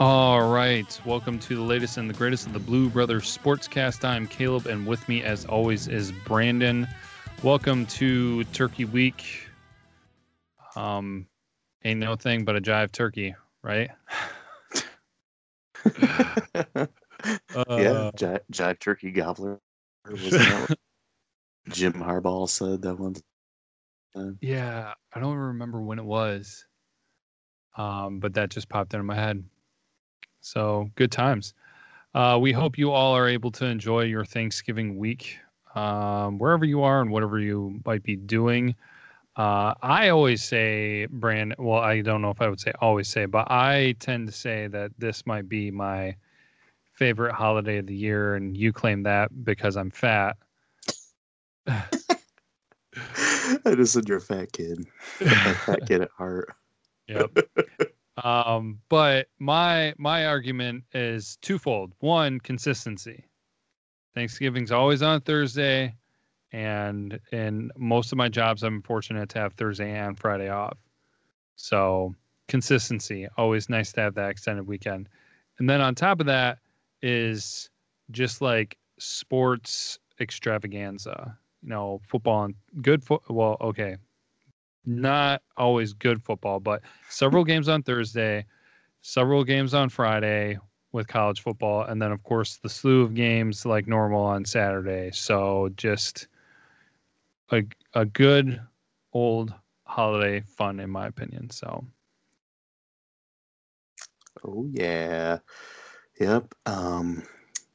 All right. Welcome to the latest and the greatest of the Blue Brothers Sportscast. I'm Caleb, and with me, as always, is Brandon. Welcome to Turkey Week. Um, ain't no thing but a jive turkey, right? yeah, Uh, jive, jive turkey gobbler. Wasn't that what Jim Harbaugh said that one time? Yeah, I don't remember when it was. Um, but that just popped into my head. So good times. Uh, we hope you all are able to enjoy your Thanksgiving week, um, wherever you are and whatever you might be doing. Uh, I always say, Brand. Well, I don't know if I would say always say, but I tend to say that this might be my favorite holiday of the year, and you claim that because I'm fat. I just said you're a fat kid. A fat kid at heart. Yep. Um, but my my argument is twofold. One, consistency. Thanksgiving's always on Thursday, and in most of my jobs, I'm fortunate to have Thursday and Friday off. So consistency, always nice to have that extended weekend. And then on top of that is just like sports extravaganza. You know, football and good foot. Well, okay, not always good football, but several games on Thursday, several games on Friday with college football, and then of course the slew of games like normal on Saturday. So just a a good old holiday fun in my opinion. So Oh yeah. Yep. Um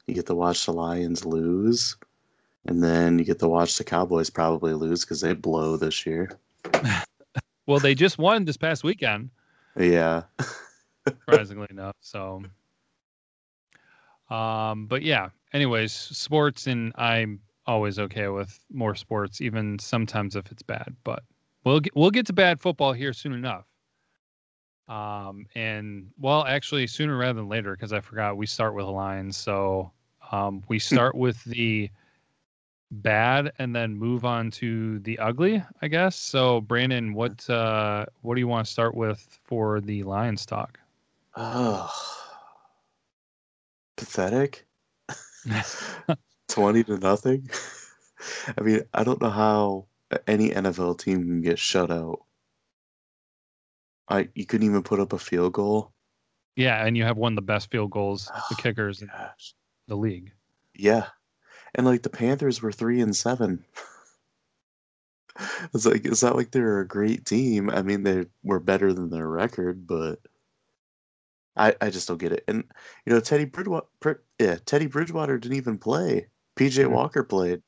you get to watch the Lions lose. And then you get to watch the Cowboys probably lose because they blow this year. Well they just won this past weekend, Yeah. surprisingly enough. So um but yeah, anyways, sports and I'm always okay with more sports, even sometimes if it's bad. But we'll get, we'll get to bad football here soon enough. Um, and well, actually, sooner rather than later, because I forgot we start with the Lions. So um, we start with the bad and then move on to the ugly, I guess. So Brandon, what uh, what do you want to start with for the Lions talk? Oh. Pathetic. 20 to nothing. I mean, I don't know how any NFL team can get shut out. I you couldn't even put up a field goal. yeah, and you have one of the best field goals, the Oh, kickers in the league. Yeah. And like the Panthers were 3 and 7. It's like it's not like they're a great team. I mean, they were better than their record, but I I just don't get it. And you know, Teddy Bridgewater, yeah, Teddy Bridgewater didn't even play. PJ Mhm. Walker played.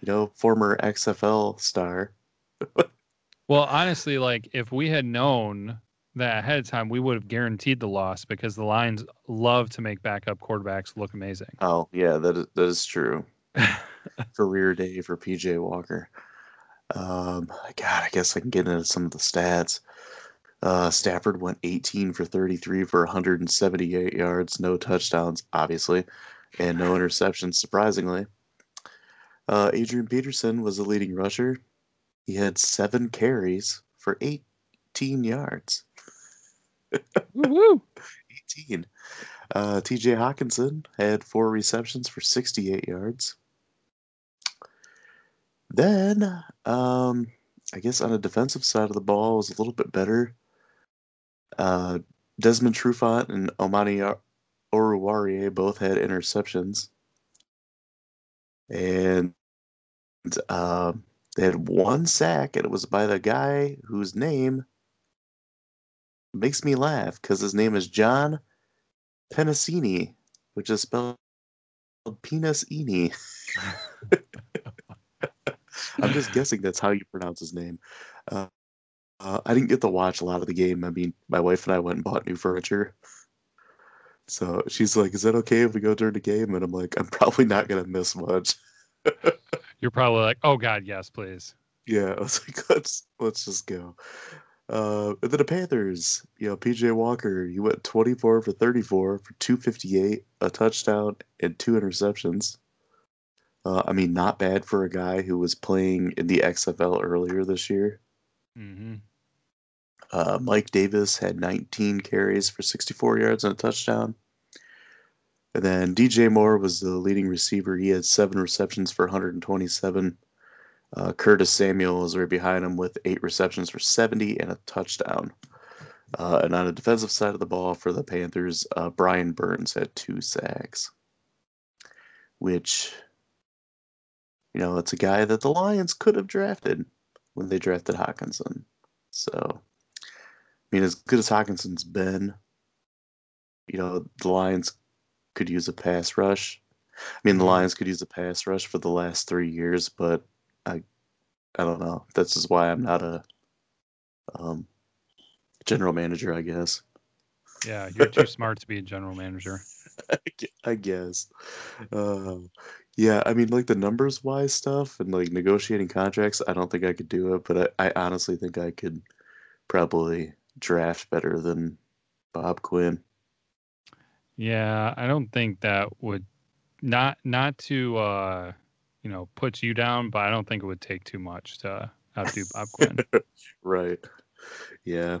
You know, former XFL star. Well, honestly, like if we had known that ahead of time, we would have guaranteed the loss because the Lions love to make backup quarterbacks look amazing. Oh, yeah, that is, that is true. Career day for PJ Walker. Um, God, I guess I can get into some of the stats. Uh, Stafford went 18 for 33 for 178 yards, no touchdowns, obviously, and no interceptions, surprisingly. Uh, Adrian Peterson was the leading rusher. He had seven carries for 18 yards. Woo-woo. 18. Uh, TJ Hockenson had four receptions for 68 yards. Then, um, I guess on the defensive side of the ball was a little bit better. Uh, Desmond Trufant and Amani Oruwariye both had interceptions. And um, they had one sack, and it was by the guy whose name makes me laugh because his name is John Penisini, which is spelled penis eni. I'm just guessing that's how you pronounce his name. Uh, uh, I didn't get to watch a lot of the game. I mean, my wife and I went and bought new furniture. So she's like, "Is that okay if we go during the game?" And I'm like, "I'm probably not gonna miss much." You're probably like, oh God, yes, please. Yeah, I was like, "Let's let's just go." Uh, and then the Panthers, you know, PJ Walker, he went 24 for 34 for 258, a touchdown, and two interceptions. Uh, I mean, not bad for a guy who was playing in the XFL earlier this year. hmm Uh, Mike Davis had 19 carries for 64 yards and a touchdown. And then DJ Moore was the leading receiver. He had seven receptions for 127. Uh, Curtis Samuel was right behind him with eight receptions for 70 and a touchdown. Uh, and on the defensive side of the ball for the Panthers, uh, Brian Burns had two sacks, which, you know, it's a guy that the Lions could have drafted when they drafted Hockenson. So, I mean, as good as Hockenson's been, you know, the Lions could use a pass rush. I mean, the Lions could use a pass rush for the last three years, but I, I don't know. That's just why I'm not a um, general manager, I guess. Yeah, you're too smart to be a general manager. I guess. Uh, yeah, I mean, like the numbers wise stuff and like negotiating contracts, I don't think I could do it, but I, I honestly think I could probably draft better than Bob Quinn. Yeah, I don't think that would not not to uh you know put you down, but I don't think it would take too much to outdo Bob Quinn. right. Yeah.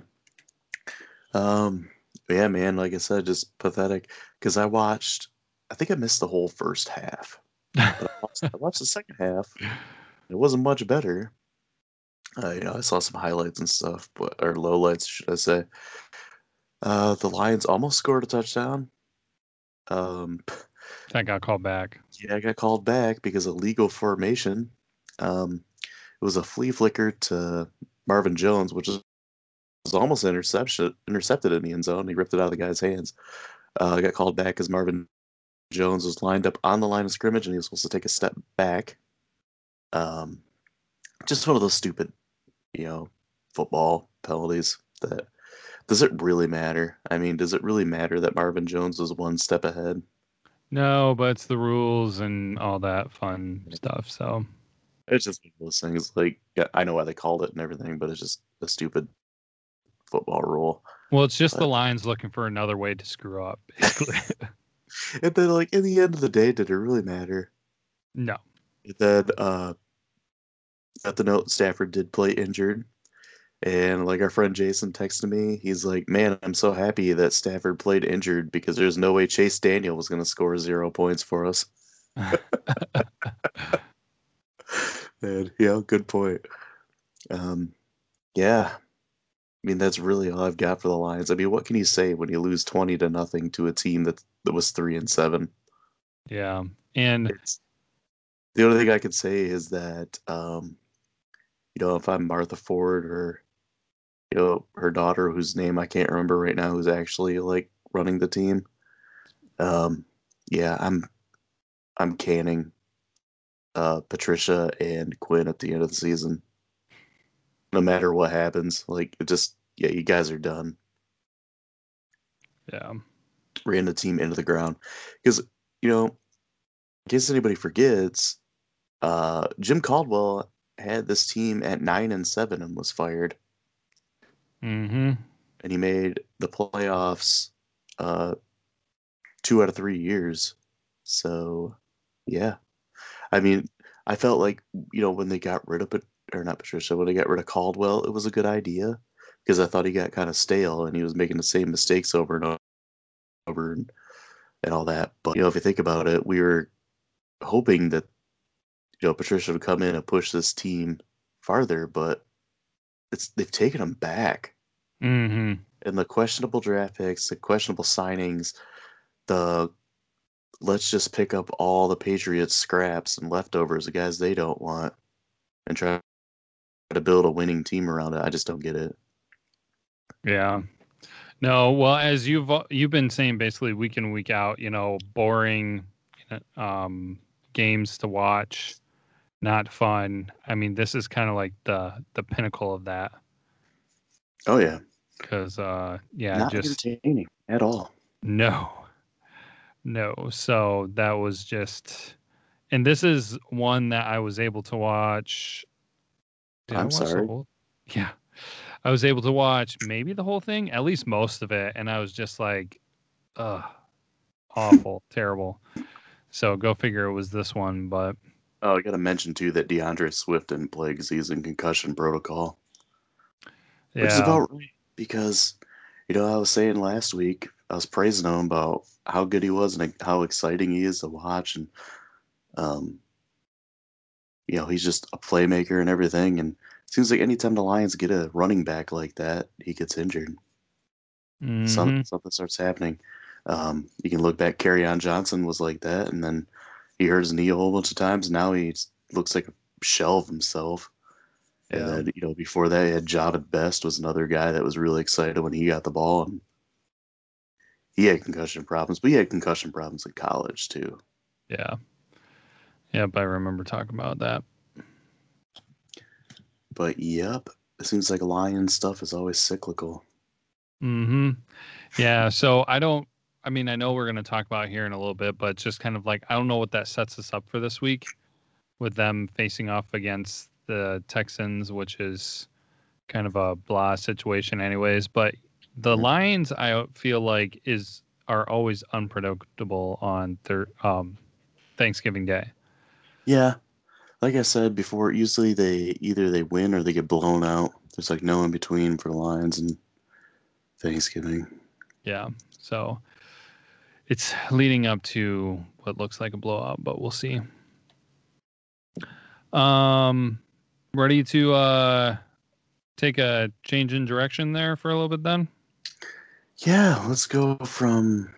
Um yeah, man, like I said, just pathetic. Because I watched I think I missed the whole first half. I watched, I watched the second half. It wasn't much better. Uh, you know, I saw some highlights and stuff, but or lowlights, should I say? Uh, the Lions almost scored a touchdown. Um, that got called back. Yeah, I got called back because of legal formation. Um, it was a flea flicker to Marvin Jones, which is was almost an interception, intercepted in the end zone. He ripped it out of the guy's hands. Uh, got called back because Marvin Jones was lined up on the line of scrimmage and he was supposed to take a step back. Um, just one of those stupid, you know, football penalties that does it really matter? I mean, does it really matter that Marvin Jones was one step ahead? No, but it's the rules and all that fun stuff. So it's just one of those things. Like, I know why they called it and everything, but it's just a stupid football rule. Well, it's just but, the Lions looking for another way to screw up, basically. and then, like, in the end of the day, did it really matter? No. And then, uh, at the note, Stafford did play injured. And like our friend Jason texted me, he's like, "Man, I'm so happy that Stafford played injured because there's no way Chase Daniel was going to score zero points for us." and yeah, good point. Um, yeah, I mean that's really all I've got for the Lions. I mean, what can you say when you lose twenty to nothing to a team that that was three and seven? Yeah, and it's, the only thing I could say is that um, you know if I'm Martha Ford or you know her daughter whose name I can't remember right now who's actually like running the team. Um, yeah, I'm I'm canning uh, Patricia and Quinn at the end of the season. No matter what happens, like it just yeah, you guys are done. Yeah, ran the team into the ground because you know, in case anybody forgets, uh, Jim Caldwell had this team at nine and seven and was fired. Mm-hmm. And he made the playoffs uh, two out of three years. So, yeah. I mean, I felt like, you know, when they got rid of it, or not Patricia, when they got rid of Caldwell, it was a good idea because I thought he got kind of stale and he was making the same mistakes over and over and, and all that. But, you know, if you think about it, we were hoping that, you know, Patricia would come in and push this team farther, but it's they've taken them back. Mm-hmm. And the questionable draft picks, the questionable signings, the let's just pick up all the Patriots scraps and leftovers, the guys they don't want, and try to build a winning team around it. I just don't get it. Yeah. No, well, as you've you've been saying basically week in week out, you know, boring um, games to watch not fun. I mean, this is kind of like the the pinnacle of that. Oh yeah. Because uh, yeah, not just entertaining at all. No, no. So that was just, and this is one that I was able to watch. Did I'm sorry. Yeah, I was able to watch maybe the whole thing, at least most of it, and I was just like, ugh, awful, terrible. So go figure it was this one, but Oh, I got to mention too that DeAndre Swift didn't play because he's in concussion protocol. Yeah. Which is about right. because you know I was saying last week I was praising him about how good he was and how exciting he is to watch and um you know he's just a playmaker and everything and it seems like anytime the Lions get a running back like that he gets injured Mhm. some, something starts happening um you can look back Kerryon Johnson was like that and then he hurt his knee a whole bunch of times now he looks like a shell of himself and then, you know, before that, you had Jahvid Best was another guy that was really excited when he got the ball. And he had concussion problems, but he had concussion problems in college too. Yeah. Yep, I remember talking about that. But yep, it seems like Lions stuff is always cyclical. hmm Yeah. So I don't. I mean, I know we're going to talk about it here in a little bit, but just kind of like I don't know what that sets us up for this week, with them facing off against the Texans, which is kind of a blah situation, anyways. But the Mhm. Lions, I feel like is are always unpredictable on their um, Thanksgiving Day. Yeah, like I said before, usually they either they win or they get blown out. There's like no in between for the Lions and Thanksgiving. Yeah. So it's leading up to what looks like a blowout, but we'll see. Um ready to uh take a change in direction there for a little bit then? Yeah, let's go from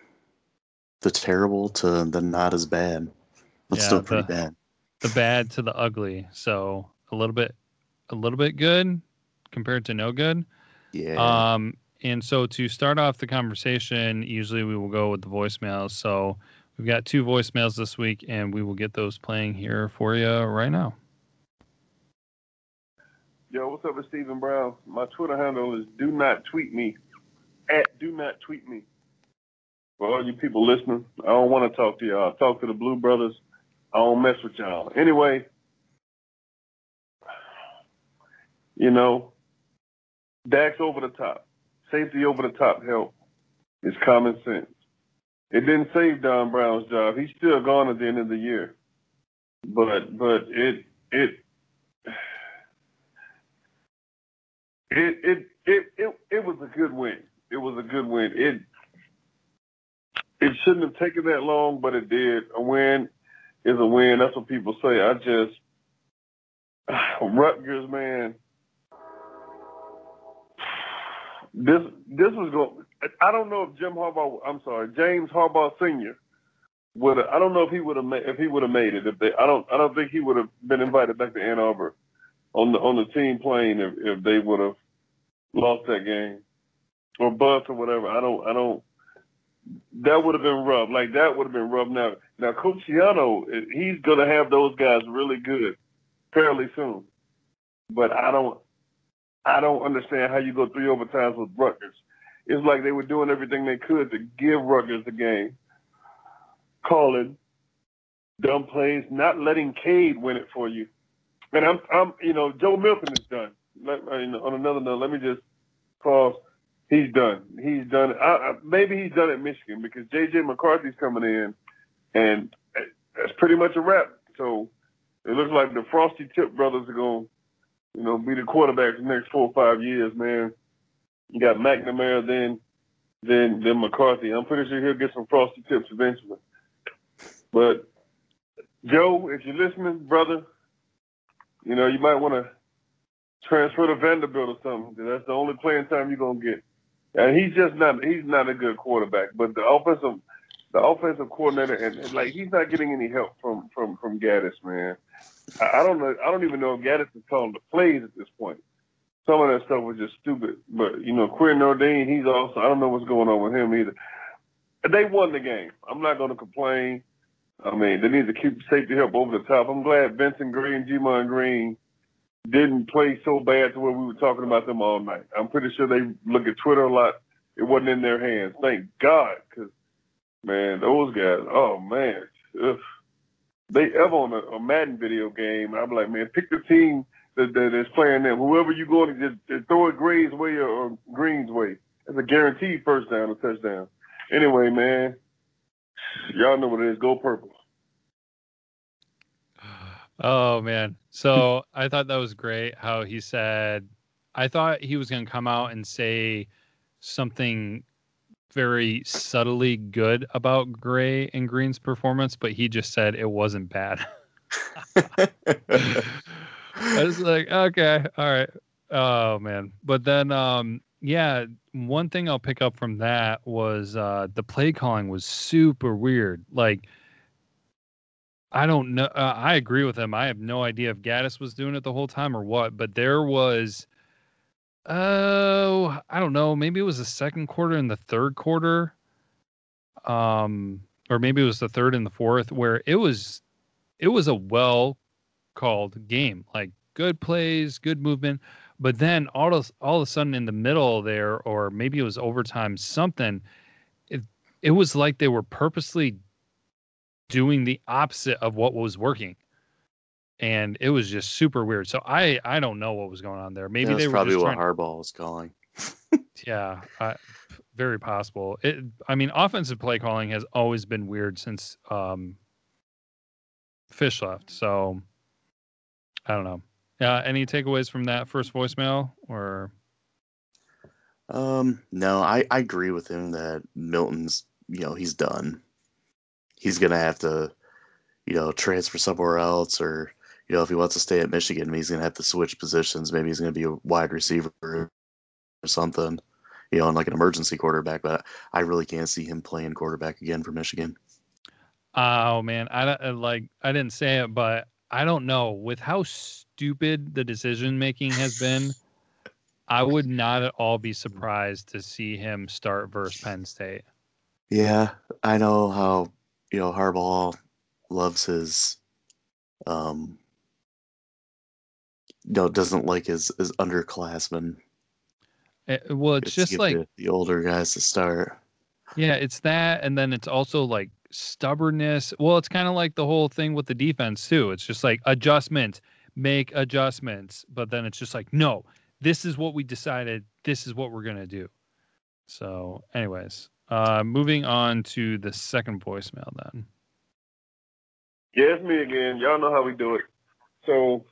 the terrible to the not as bad. That's Yeah, still pretty the- bad. The bad to the ugly. So a little bit a little bit good compared to no good. Yeah. Um, and so to start off the conversation, usually we will go with the voicemails. So we've got two voicemails this week, and we will get those playing here for you right now. Yo, what's up with Stephen Brown? My Twitter handle is do not tweet me at do not tweet me. For all you people listening, I don't want to talk to y'all. I talk to the Blue Brothers. I don't mess with y'all. Anyway, you know, Dax over the top, safety over the top help is common sense. It didn't save Don Brown's job. He's still gone at the end of the year, but but it it it it it it, it was a good win. It was a good win. It it shouldn't have taken that long, but it did. A win is a win. That's what people say. I just Rutgers, man. This this was going. I don't know if Jim Harbaugh. I'm sorry, James Harbaugh Senior would. I don't know if he would have made if he would have made it. If they, I don't. I don't think he would have been invited back to Ann Arbor on the on the team plane if if they would have lost that game or bust or whatever. I don't. I don't. That would have been rough. Like that would have been rough. Now, now, Coach Schiano, eh, he's gonna have those guys really good fairly soon. But I don't. I don't understand how you go three overtimes with Rutgers. It's like they were doing everything they could to give Rutgers the game, calling dumb plays, not letting Cade win it for you. And I'm, I'm, you know, Joe Milton is done. Let, on another note, let me just pause. He's done. He's done. Maybe he's done at Michigan because J.J. McCarthy's coming in, and that's pretty much a wrap. So it looks like the Frosty Tip brothers are going, to you know, be the quarterbacks the next four or five years, man. You got McNamara, then, then, then McCarthy. I'm pretty sure he'll get some Frosty Tips eventually. But Joe, if you're listening, brother, you know, you might want to transfer to Vanderbilt or something. that's the only playing time you're gonna get. And he's just not he's not a good quarterback. But the offensive the offensive coordinator and, and like he's not getting any help from from from Gattis, man. I, I don't know I don't even know if Gattis is calling the plays at this point. Some of that stuff was just stupid. But you know, Quinn Nordin, he's also I don't know what's going on with him either. They won the game. I'm not gonna complain. I mean, they need to keep safety help over the top. I'm glad Vincent Green, Gemon Green didn't play so bad to where we were talking about them all night. I'm pretty sure they look at Twitter a lot. It wasn't in their hands. Thank God, because man, those guys. Oh man, ugh. they ever on a, a Madden video game. I'm like, man, pick the team that, that is playing them. Whoever you going to just, just throw it Gray's way or, or Green's way. It's a guaranteed first down or touchdown. Anyway, man, y'all know what it is. Go purple. Oh man. So I thought that was great how he said I thought he was going to come out and say something very subtly good about Gray and Green's performance, but he just said it wasn't bad. I was like, okay, all right. Oh man. But then um yeah, one thing I'll pick up from that was uh the play calling was super weird. Like I don't know. Uh, I agree with him. I have no idea if Gattis was doing it the whole time or what, but there was oh, I don't know. Maybe it was the second quarter and the third quarter. Um or maybe it was the third and the fourth where it was it was a well called game. Like good plays, good movement. But then all of all of a sudden in the middle there, or maybe it was overtime, something. It it was like they were purposely doing the opposite of what was working, and it was just super weird. So I I don't know what was going on there. Maybe they were probably what Harbaugh was calling. yeah, I, very possible. It, I mean, offensive play calling has always been weird since um, Fisch left. So I don't know. Uh, any takeaways from that first voicemail or? Um, no, I, I agree with him that Milton's, you know, he's done. He's gonna have to, you know, transfer somewhere else, or you know, if he wants to stay at Michigan, he's gonna have to switch positions. Maybe he's gonna be a wide receiver or something, you know, and like an emergency quarterback. But I really can't see him playing quarterback again for Michigan. Oh man, I like. I didn't say it, but I don't know with how stupid the decision making has been. I would not at all be surprised to see him start versus Penn State. Yeah, I know how you know Harbaugh loves his, um, you know, doesn't like his his underclassmen. It, Eh, well, it's to just like the, the older guys to start. Yeah, it's that, and then it's also like stubbornness. Well, it's kind of like the whole thing with the defense too. It's just like adjustments, make adjustments, but then it's just like, no, this is what we decided. This is what we're gonna do. So, anyways, uh, moving on to the second voicemail. Then, Yeah, it's me again. Y'all know how we do it. So,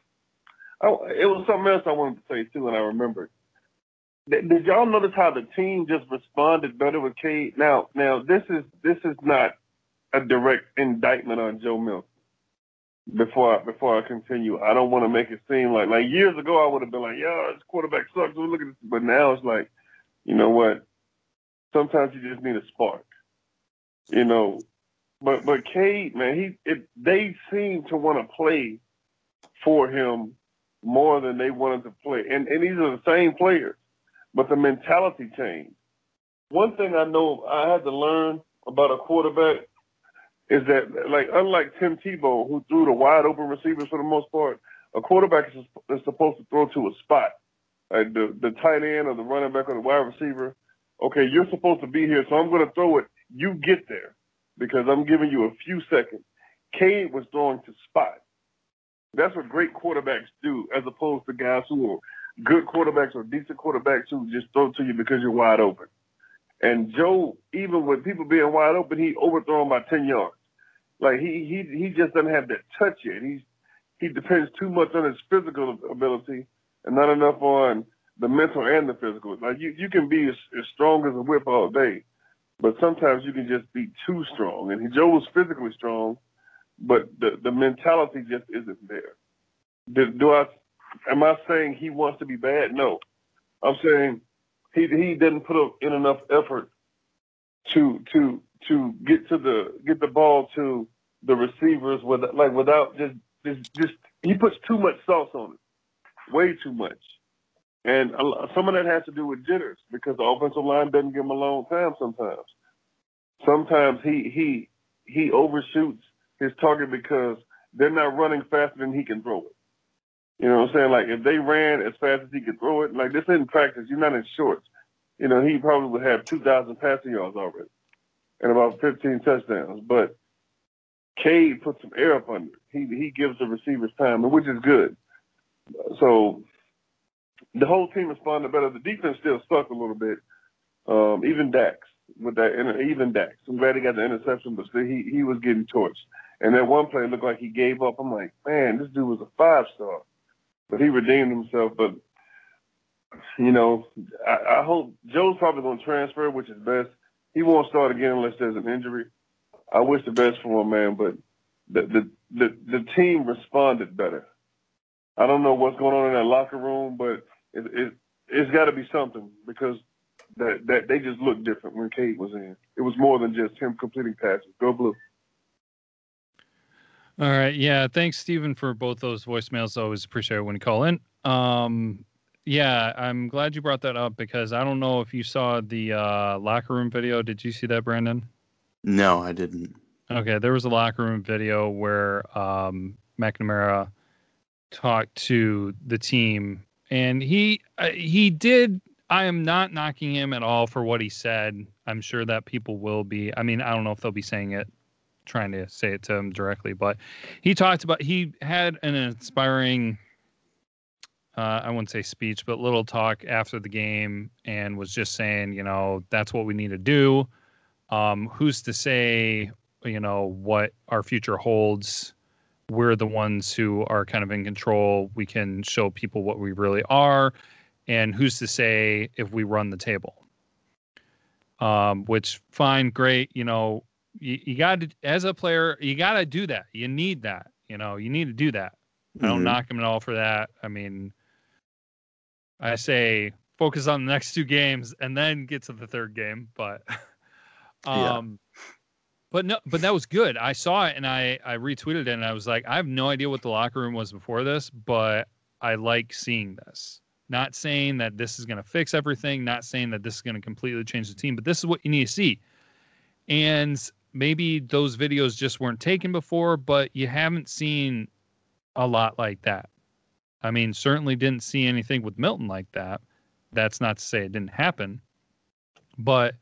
I, it was something else I wanted to say too, and I remembered. Did, did y'all notice how the team just responded better with Cade? Now, now this is this is not a direct indictment on Joe Milton. Before I, before I continue, I don't want to make it seem like like years ago I would have been like, yeah, this quarterback sucks. Look at this, but now it's like, you know what? Sometimes you just need a spark. You know, but but Cade, man, he it, they seem to want to play for him more than they wanted to play, and and these are the same players, but the mentality changed. One thing I know I had to learn about a quarterback is that, like, unlike Tim Tebow, who threw the wide open receivers for the most part, a quarterback is, is supposed to throw to a spot, like the the tight end or the running back or the wide receiver. Okay, you're supposed to be here, so I'm going to throw it. You get there because I'm giving you a few seconds. Cade was throwing to spot. That's what great quarterbacks do, as opposed to guys who are good quarterbacks or decent quarterbacks who just throw to you because you're wide open. And Joe, even with people being wide open, he overthrown by ten yards. Like he he he just doesn't have that touch yet. He's he depends too much on his physical ability and not enough on the mental and the physical. Like you you can be as, as strong as a whip all day, but sometimes you can just be too strong. And Joe was physically strong, but the the mentality just isn't there. Do, do I? Am I saying he wants to be bad? No, I'm saying he he didn't put in enough effort to to to get to the get the ball to the receivers with like without just just just he puts too much sauce on it, way too much, and some of that has to do with jitters because the offensive line doesn't give him a long time sometimes. Sometimes he he he overshoots his target because they're not running faster than he can throw it. You know what I'm saying? Like if they ran as fast as he could throw it, like this isn't practice. You're not in shorts. You know, he probably would have 2,000 passing yards already and about 15 touchdowns. But Cade puts some air up under. He he gives the receivers time, which is good. So the whole team responded better. The defense still sucked a little bit. Um, even Dax with that, even Dax. I'm glad he got the interception, but still he he was getting torched. And that one play looked like he gave up. I'm like, man, this dude was a five star, but he redeemed himself. But you know, I, I hope Joe's probably going to transfer, which is best. He won't start again unless there's an injury. I wish the best for him, man, but the the the, the team responded better. I don't know what's going on in that locker room, but it, it it's got to be something because that that they just looked different when Cade was in. It was more than just him completing passes. Go blue. All right. Yeah. Thanks, Stephen, for both those voicemails. Always appreciate it when you call in. Um, yeah, I'm glad you brought that up because I don't know if you saw the uh, locker room video. Did you see that, Brandon? No, I didn't. Okay, there was a locker room video where um, McNamara talked to the team, and he uh, he did. I am not knocking him at all for what he said. I'm sure that people will be. I mean, I don't know if they'll be saying it, trying to say it to him directly, but he talked about. He had an inspiring uh, I wouldn't say speech, but little talk after the game and was just saying, you know, that's what we need to do. Um, who's to say, you know, what our future holds? We're the ones who are kind of in control. We can show people what we really are. And who's to say if we run the table? Um, which, fine, great. You know, you, you got to, as a player, you got to do that. You need that. You know, you need to do that. Mm-hmm. I don't mm-hmm. knock him at all for that. I mean, I say focus on the next two games and then get to the third game. But um yeah. But no but that was good. I saw it and I I retweeted it and I was like, I have no idea what the locker room was before this, but I like seeing this. Not saying that this is going to fix everything, not saying that this is going to completely change the team, but this is what you need to see. And maybe those videos just weren't taken before, but you haven't seen a lot like that. I mean, certainly didn't see anything with Milton like that. That's not to say it didn't happen, but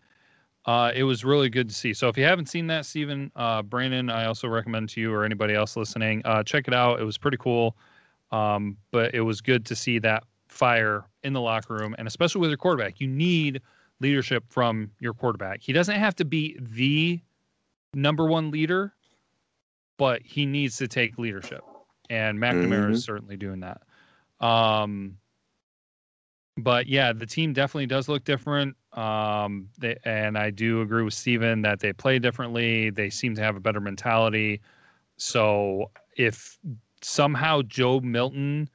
uh, it was really good to see. So if you haven't seen that, Stephen, uh, Brandon, I also recommend to you or anybody else listening, uh, check it out. It was pretty cool, um, but it was good to see that fire in the locker room, and especially with your quarterback. You need leadership from your quarterback. He doesn't have to be the number one leader, but he needs to take leadership, and McNamara mm-hmm. is certainly doing that. Um, but yeah, the team definitely does look different. Um, they, and I do agree with Steven that they play differently. They seem to have a better mentality. So if somehow Joe Milton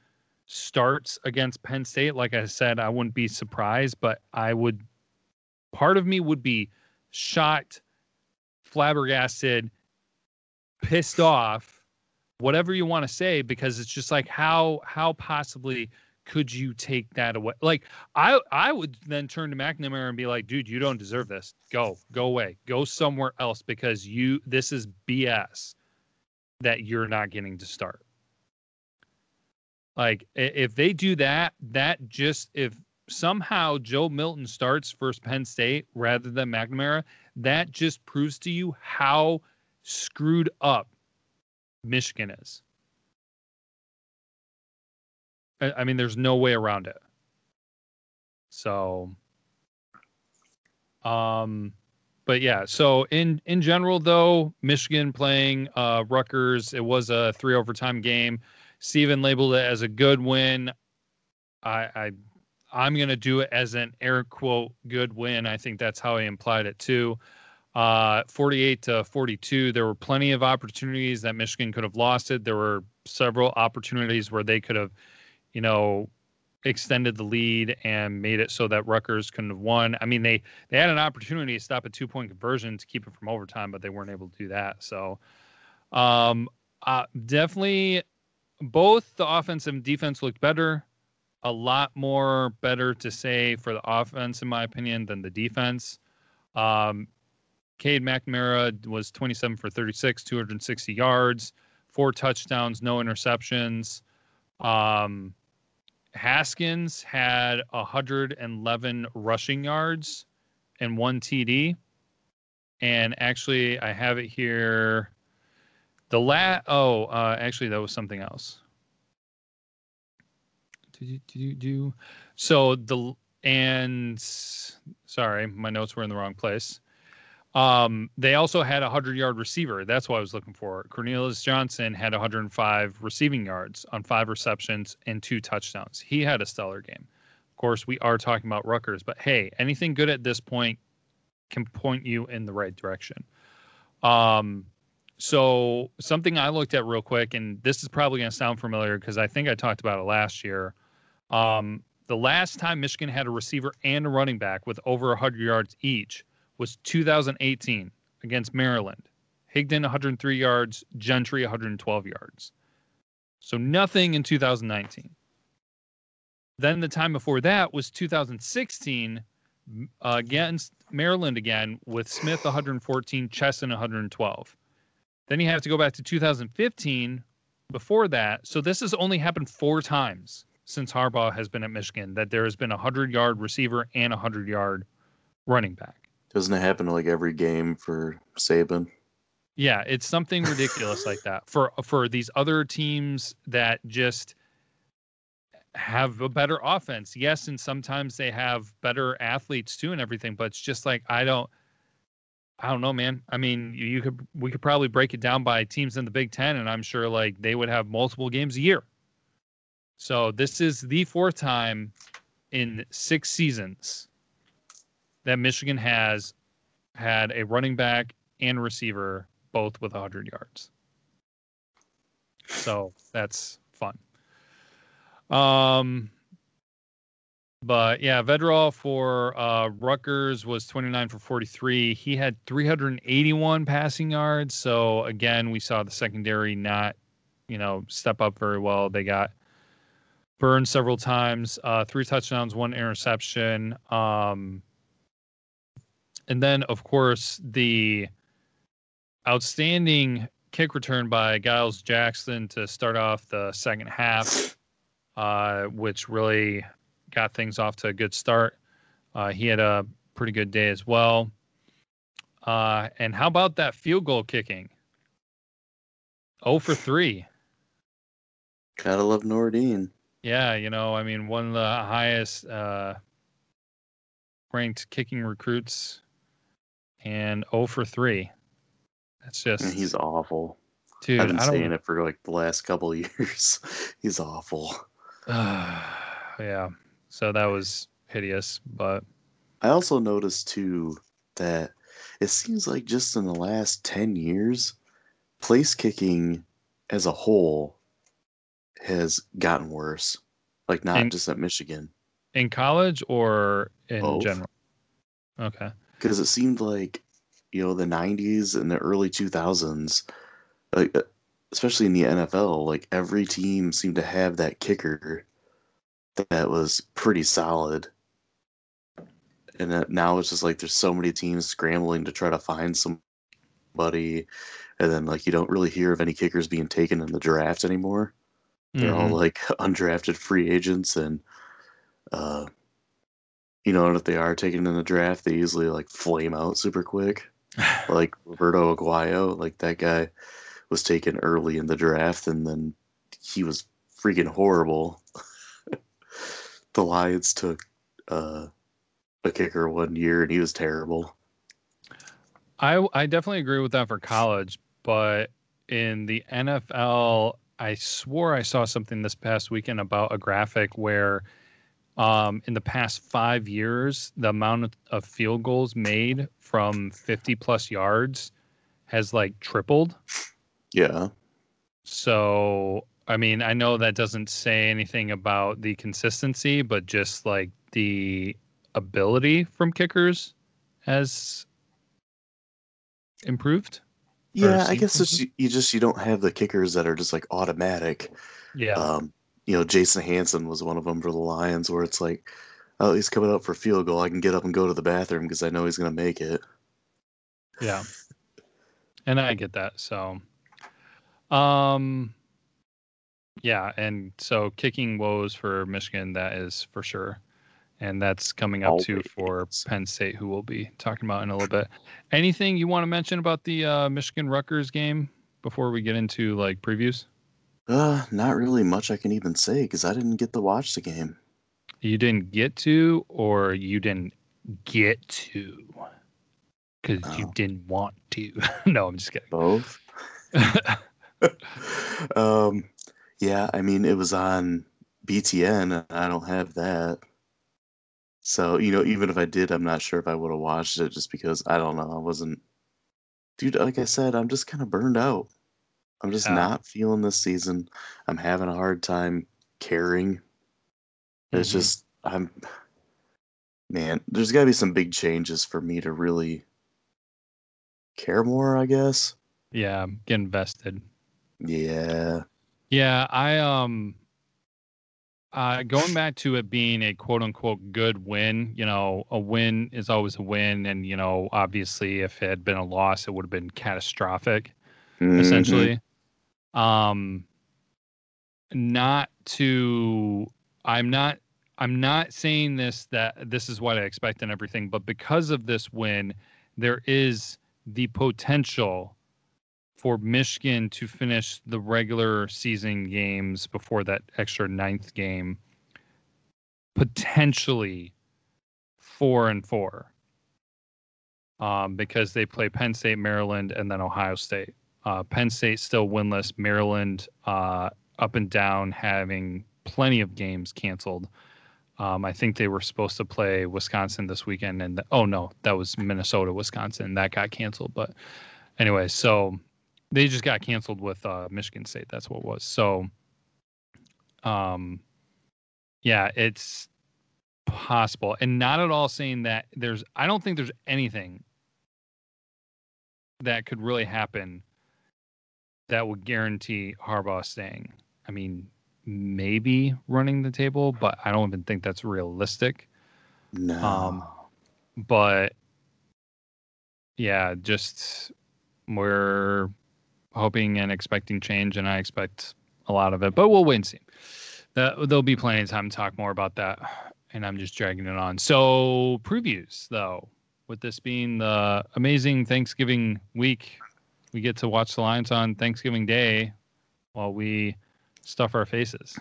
starts against Penn State, like I said, I wouldn't be surprised, but I would, part of me would be shocked, flabbergasted, pissed off whatever you want to say because it's just like how how possibly could you take that away? Like I I would then turn to McNamara and be like, dude, you don't deserve this. Go, go away. Go somewhere else because you this is BS that you're not getting to start. Like if they do that, that just if somehow Joe Milton starts first Penn State rather than McNamara, that just proves to you how screwed up Michigan is. I, mean, there's no way around it. So, um, but yeah. So in in general, though, Michigan playing uh, Rutgers, it was a three overtime game. Steven labeled it as a good win. I, I I'm gonna do it as an air quote good win. I think that's how he implied it too. Uh, 48 to 42. There were plenty of opportunities that Michigan could have lost it. There were several opportunities where they could have, you know, extended the lead and made it so that Rutgers couldn't have won. I mean, they they had an opportunity to stop a two point conversion to keep it from overtime, but they weren't able to do that. So, um, uh, definitely both the offense and defense looked better. A lot more better to say for the offense, in my opinion, than the defense. Um, Cade McNamara was 27 for 36, 260 yards, four touchdowns, no interceptions. Um, Haskins had 111 rushing yards and one TD. And actually, I have it here. The la oh, uh, actually, that was something else. Do, do, do, So the and sorry, my notes were in the wrong place. Um, they also had a 100 yard receiver. That's what I was looking for. Cornelius Johnson had 105 receiving yards on five receptions and two touchdowns. He had a stellar game. Of course, we are talking about Rutgers, but hey, anything good at this point can point you in the right direction. Um, so something I looked at real quick, and this is probably going to sound familiar because I think I talked about it last year. Um, the last time Michigan had a receiver and a running back with over 100 yards each was 2018 against Maryland. Higdon 103 yards, Gentry 112 yards. So nothing in 2019. Then the time before that was 2016 uh, against Maryland again with Smith 114, Chesson 112. Then you have to go back to 2015 before that. So this has only happened four times since Harbaugh has been at Michigan that there has been a 100 yard receiver and a 100 yard running back. Doesn't it happen like every game for Saban? Yeah, it's something ridiculous like that for for these other teams that just have a better offense. Yes, and sometimes they have better athletes too and everything, but it's just like I don't I don't know, man. I mean, you, you could we could probably break it down by teams in the Big 10 and I'm sure like they would have multiple games a year. So this is the fourth time in 6 seasons that Michigan has had a running back and receiver both with 100 yards. So that's fun. Um, but yeah, Vedral for uh, Rutgers was 29 for 43. He had 381 passing yards. So again, we saw the secondary not, you know, step up very well. They got burned several times, uh, three touchdowns, one interception. Um, and then, of course, the outstanding kick return by Giles Jackson to start off the second half, uh, which really got things off to a good start. Uh, he had a pretty good day as well. Uh, and how about that field goal kicking? 0 for 3. Gotta love Nordin. Yeah, you know, I mean, one of the highest uh, ranked kicking recruits and 0 for 3. That's just. And he's awful. Dude, I've been saying it for like the last couple of years. he's awful. yeah. So that was hideous, but I also noticed too that it seems like just in the last 10 years, place kicking as a whole has gotten worse. Like, not In- just at Michigan. in college or in Both. general. Okay. Because it seemed like, you know, the 90s and the early 2000s, like, uh, especially in the NFL, like every team seemed to have that kicker that was pretty solid. And now it's just like there's so many teams scrambling to try to find somebody. And then, like, you don't really hear of any kickers being taken in the draft anymore. They're all Mhm. like undrafted free agents, and uh, you know, and if they are taken in the draft, they usually like flame out super quick. Like Roberto Aguayo, like that guy was taken early in the draft, and then he was freaking horrible. the Lions took uh, a kicker one year, and he was terrible. I I definitely agree with that for college, but in the NFL, I swore I saw something this past weekend about a graphic where um, in the past five years, the amount of, field goals made from 50 plus yards has like tripled. Yeah, So, I mean, I know that doesn't say anything about the consistency, but just like the ability from kickers has improved. yeah. I guess it's, you just you don't have the kickers that are just like automatic. Yeah. Um, you know, Jason Hanson was one of them for the Lions, where it's like, oh, he's coming up for field goal. I can get up and go to the bathroom because I know he's going to make it. Yeah. And I get that. So, um, yeah. And so kicking woes for Michigan, that is for sure. And that's coming up too for Penn State, who we'll be talking about in a little bit. Anything you want to mention about the uh, Michigan Rutgers game before we get into like previews? Uh, not really much I can even say because I didn't get to watch the game. You didn't get to, or you didn't get to because you Oh. didn't want to. no, I'm just kidding. Both. um, yeah, I mean, it was on BTN, and I don't have that. So, you know, even if I did, I'm not sure if I would have watched it just because I don't know. I wasn't, dude, like I said, I'm just kind of burned out. I'm just Yeah. not feeling this season. I'm having a hard time caring. It's Mhm. just, I'm, man, there's got to be some big changes for me to really care more, I guess. Yeah, get invested. Yeah. Yeah, I um uh going back to it being a quote unquote good win, you know, a win is always a win and you know, obviously if it had been a loss it would have been catastrophic Mhm. essentially. Um not to I'm not I'm not saying this that this is what I expect and everything, but because of this win, there is the potential for Michigan to finish the regular season games before that extra ninth game potentially four and four. Um, because they play Penn State, Maryland, and then Ohio State. Uh, Penn State still winless. Maryland uh, up and down, having plenty of games canceled. Um, I think they were supposed to play Wisconsin this weekend, and oh no, that was Minnesota, Wisconsin. That got canceled. But anyway, so they just got canceled with uh, Michigan State. That's what was. So, um, yeah, it's possible, and not at all saying that there's. I don't think there's anything that could really happen that would guarantee Harbaugh staying. I mean, maybe running the table, but I don't even think that's realistic. No. Um, But yeah, just we're hoping and expecting change, and I expect a lot of it. But we'll wait and see. That, there'll be plenty of time to talk more about that, and I'm just dragging it on. So previews, though, with this being the amazing Thanksgiving week, we get to watch the Lions on Thanksgiving Day while we stuff our faces.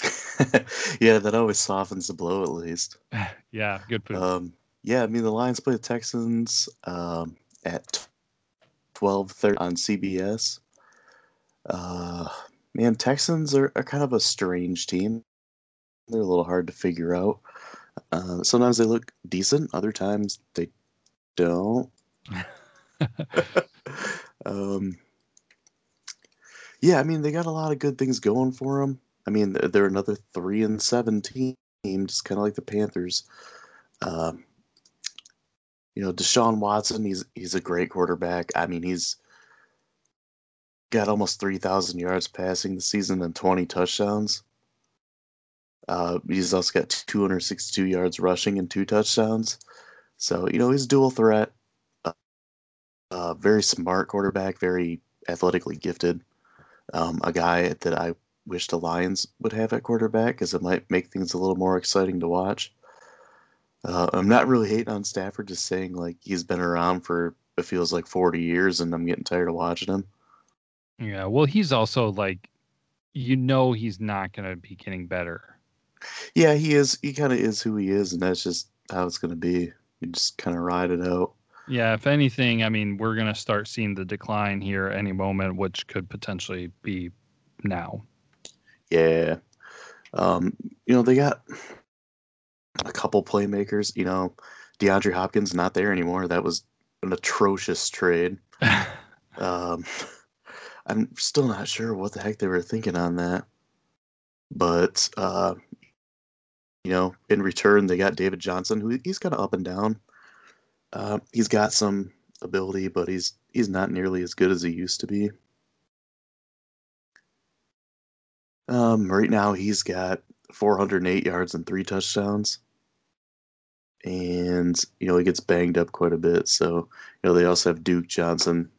yeah, that always softens the blow at least. Yeah, good food. Um, yeah, I mean the Lions play the Texans um, at twelve thirty on CBS. Uh, man, Texans are, are kind of a strange team. They're a little hard to figure out. Uh, sometimes they look decent, other times they don't. um, yeah, I mean they got a lot of good things going for them. I mean they're, another three and seven team, just kind of like the Panthers. Um, you know, Deshaun Watson, he's he's a great quarterback. I mean, he's got almost three thousand yards passing the season and twenty touchdowns. Uh, he's also got 262 yards rushing and two touchdowns. So you know he's dual threat. Uh, very smart quarterback, very athletically gifted. Um, a guy that I wish the Lions would have at quarterback because it might make things a little more exciting to watch. Uh, I'm not really hating on Stafford, just saying like he's been around for it feels like 40 years, and I'm getting tired of watching him. Yeah, well, he's also like, you know, he's not going to be getting better. Yeah, he is. He kind of is who he is, and that's just how it's going to be. You just kind of ride it out. Yeah, if anything, I mean, we're going to start seeing the decline here any moment, which could potentially be now. Yeah. Um, you know, they got a couple playmakers. You know, DeAndre Hopkins not there anymore. That was an atrocious trade. Um, I'm still not sure what the heck they were thinking on that. But uh, you know, in return, they got David Johnson, who he's kind of up and down. Uh, he's got some ability, but he's he's not nearly as good as he used to be. Um, right now, he's got 408 yards and three touchdowns, and you know he gets banged up quite a bit. So you know they also have Duke Johnson,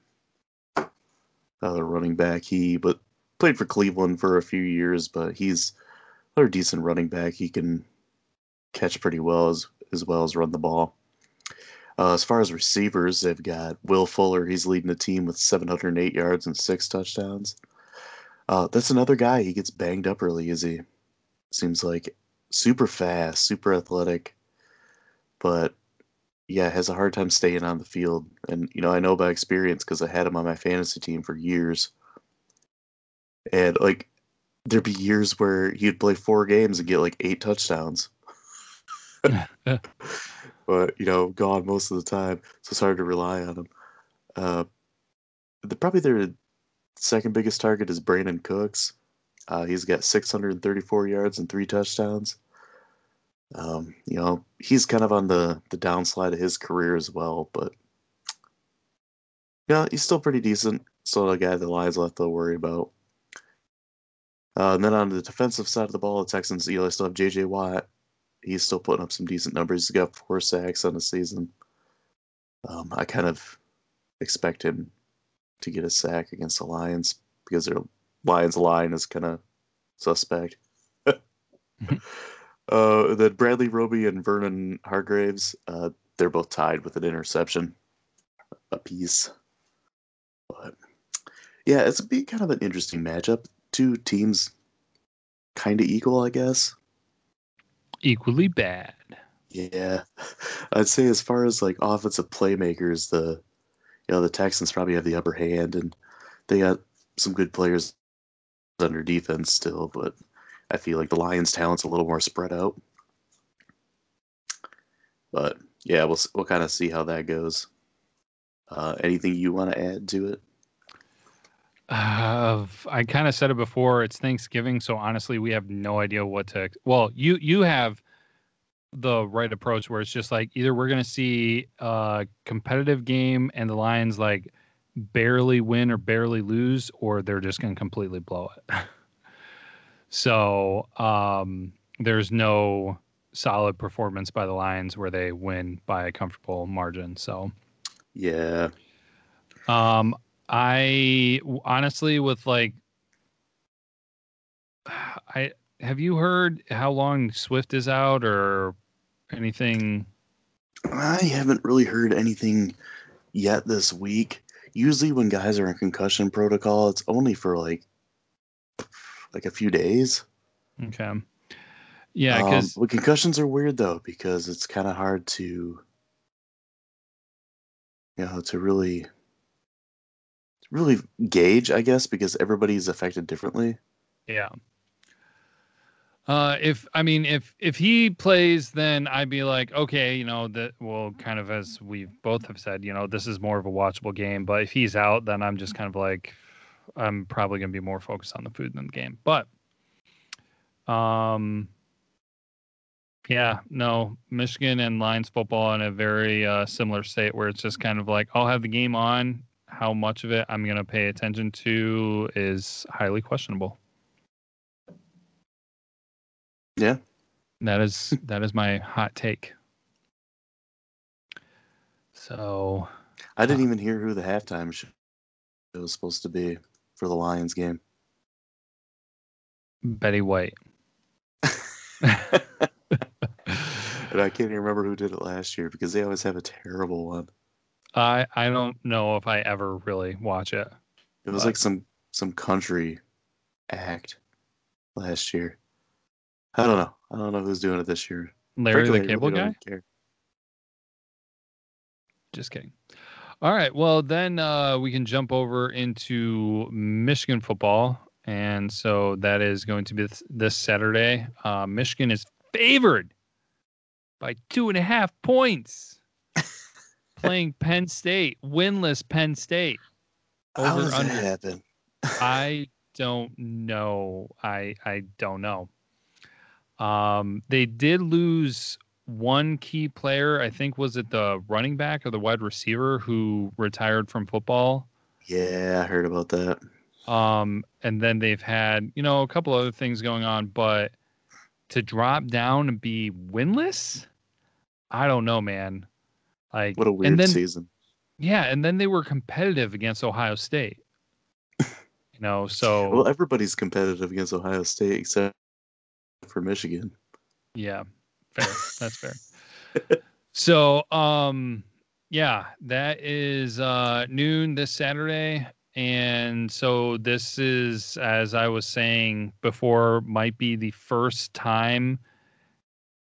uh, running back. He but played for Cleveland for a few years, but he's a decent running back. He can catch pretty well as as well as run the ball. Uh, as far as receivers, they've got Will Fuller. He's leading the team with 708 yards and six touchdowns. Uh, that's another guy. He gets banged up really easy. Seems like super fast, super athletic, but yeah, has a hard time staying on the field. And you know, I know by experience because I had him on my fantasy team for years. And like, there'd be years where he'd play four games and get like eight touchdowns. but you know, gone most of the time, so it's hard to rely on him. Uh, the, probably their second biggest target is Brandin Cooks. Uh, he's got 634 yards and three touchdowns. Um, you know, he's kind of on the the downslide of his career as well, but yeah, he's still pretty decent. Still a guy the Lions left to worry about. Uh, and then on the defensive side of the ball, the Texans, you know, they still have J.J. Watt. He's still putting up some decent numbers. He's got four sacks on the season. Um, I kind of expect him to get a sack against the Lions because their Lions line is kind of suspect. uh, then Bradley Roby and Vernon Hargreaves, uh, they're both tied with an interception apiece. But yeah, it's be kind of an interesting matchup. Two teams kind of equal, I guess. Equally bad. Yeah, I'd say as far as like offensive playmakers, the you know the Texans probably have the upper hand, and they got some good players under defense still. But I feel like the Lions' talent's a little more spread out. But yeah, we'll we'll kind of see how that goes. Uh, anything you want to add to it? Uh, I kind of said it before. It's Thanksgiving, so honestly, we have no idea what to. Well, you you have the right approach where it's just like either we're gonna see a competitive game and the Lions like barely win or barely lose, or they're just gonna completely blow it. so um, there's no solid performance by the Lions where they win by a comfortable margin. So yeah. Um, I honestly, with like, I have you heard how long Swift is out or anything? I haven't really heard anything yet this week. Usually, when guys are in concussion protocol, it's only for like like a few days. Okay. Yeah, because um, concussions are weird though because it's kind of hard to you know to really really gauge, I guess, because everybody's affected differently. Yeah. Uh, if I mean, if if he plays, then I'd be like, okay, you know, that well, kind of as we both have said, you know, this is more of a watchable game. But if he's out, then I'm just kind of like, I'm probably gonna be more focused on the food than the game. But, um, yeah, no, Michigan and Lions football in a very uh, similar state where it's just kind of like I'll have the game on how much of it I'm going to pay attention to is highly questionable. Yeah. That is that is my hot take. So I didn't uh, even hear who the halftime show was supposed to be for the Lions game. Betty White. and I can't even remember who did it last year because they always have a terrible one. I I don't know if I ever really watch it. It was but... like some some country act last year. I don't know. I don't know who's doing it this year. Larry Frankly, the Cable really Guy. Just kidding. All right. Well, then uh, we can jump over into Michigan football, and so that is going to be this, this Saturday. Uh, Michigan is favored by two and a half points playing Penn State, winless Penn State. Over How does under. that happen? I don't know. I I don't know. Um, they did lose one key player. I think was it the running back or the wide receiver who retired from football. Yeah, I heard about that. Um, and then they've had you know a couple other things going on, but to drop down and be winless, I don't know, man. Like what a weird then, season. Yeah, and then they were competitive against Ohio State. you know, so well, everybody's competitive against Ohio State except for Michigan. Yeah, fair. That's fair. so, um, yeah, that is uh, noon this Saturday. And so this is, as I was saying before, might be the first time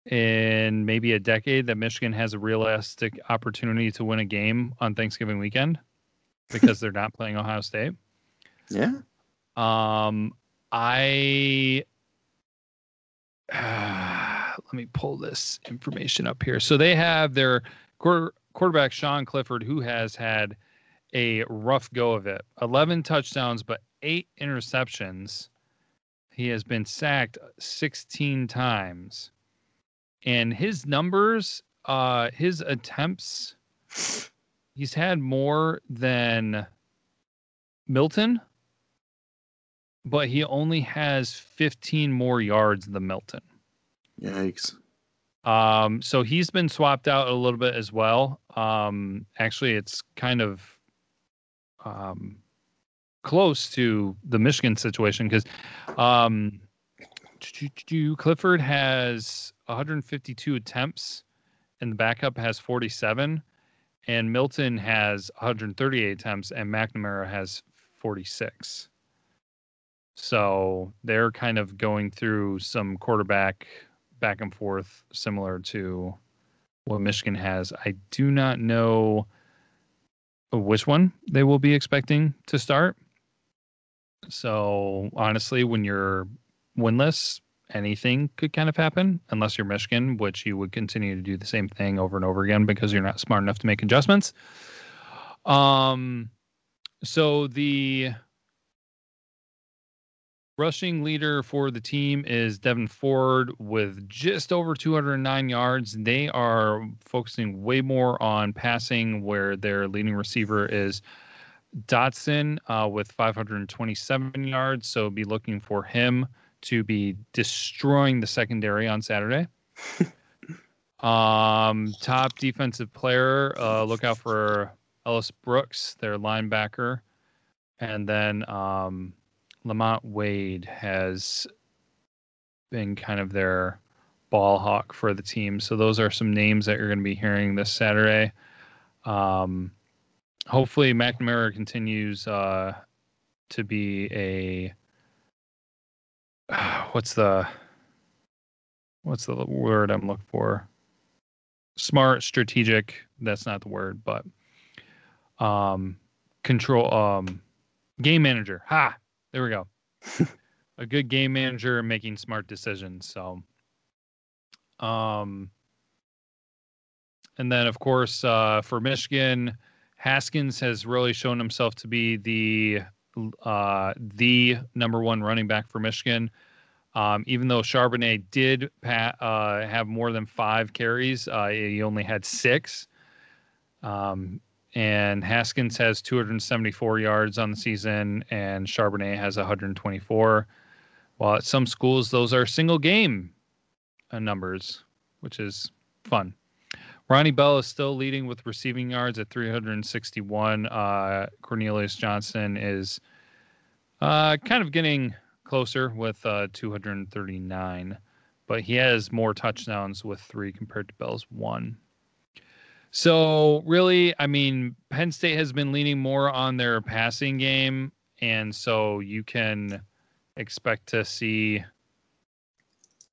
in maybe a decade that Michigan has a realistic opportunity to win a game on Thanksgiving weekend because they're not playing Ohio State. Yeah. Um, I uh, let me pull this information up here. So they have their quarter, quarterback Sean Clifford, who has had a rough go of it. 11 touchdowns, but eight interceptions. He has been sacked 16 times. And his numbers, uh, his attempts, he's had more than Milton, but he only has 15 more yards than Milton. Yikes. Um, so he's been swapped out a little bit as well. Um, actually, it's kind of um, close to the Michigan situation because um, Clifford has 152 attempts, and the backup has 47, and Milton has 138 attempts, and McNamara has 46. So they're kind of going through some quarterback back and forth, similar to what Michigan has. I do not know which one they will be expecting to start. So honestly, when you're winless, anything could kind of happen unless you're Michigan, which you would continue to do the same thing over and over again because you're not smart enough to make adjustments. Um, so the Rushing leader for the team is Devyn Ford with just over 209 yards. They are focusing way more on passing, where their leading receiver is Dotson uh, with 527 yards. So be looking for him to be destroying the secondary on Saturday. um, top defensive player, uh, look out for Ellis Brooks, their linebacker. And then um, Lamont Wade has been kind of their ball hawk for the team. So those are some names that you're going to be hearing this Saturday. Um, hopefully McNamara continues uh, to be a what's the what's the word I'm looking for? Smart, strategic. That's not the word, but um, control um, game manager. Ha! There we go. a good game manager making smart decisions. So, um, and then of course uh, for Michigan, Haskins has really shown himself to be the uh, the number one running back for Michigan. Um, even though Charbonnet did pa- uh, have more than five carries, uh, he only had six. Um, and Haskins has 274 yards on the season, and Charbonnet has 124. While at some schools, those are single game uh, numbers, which is fun. Ronnie Bell is still leading with receiving yards at 361. Uh, Cornelius Johnson is uh, kind of getting closer with uh, 239, but he has more touchdowns with three compared to Bell's one. So really, I mean, Penn State has been leaning more on their passing game, and so you can expect to see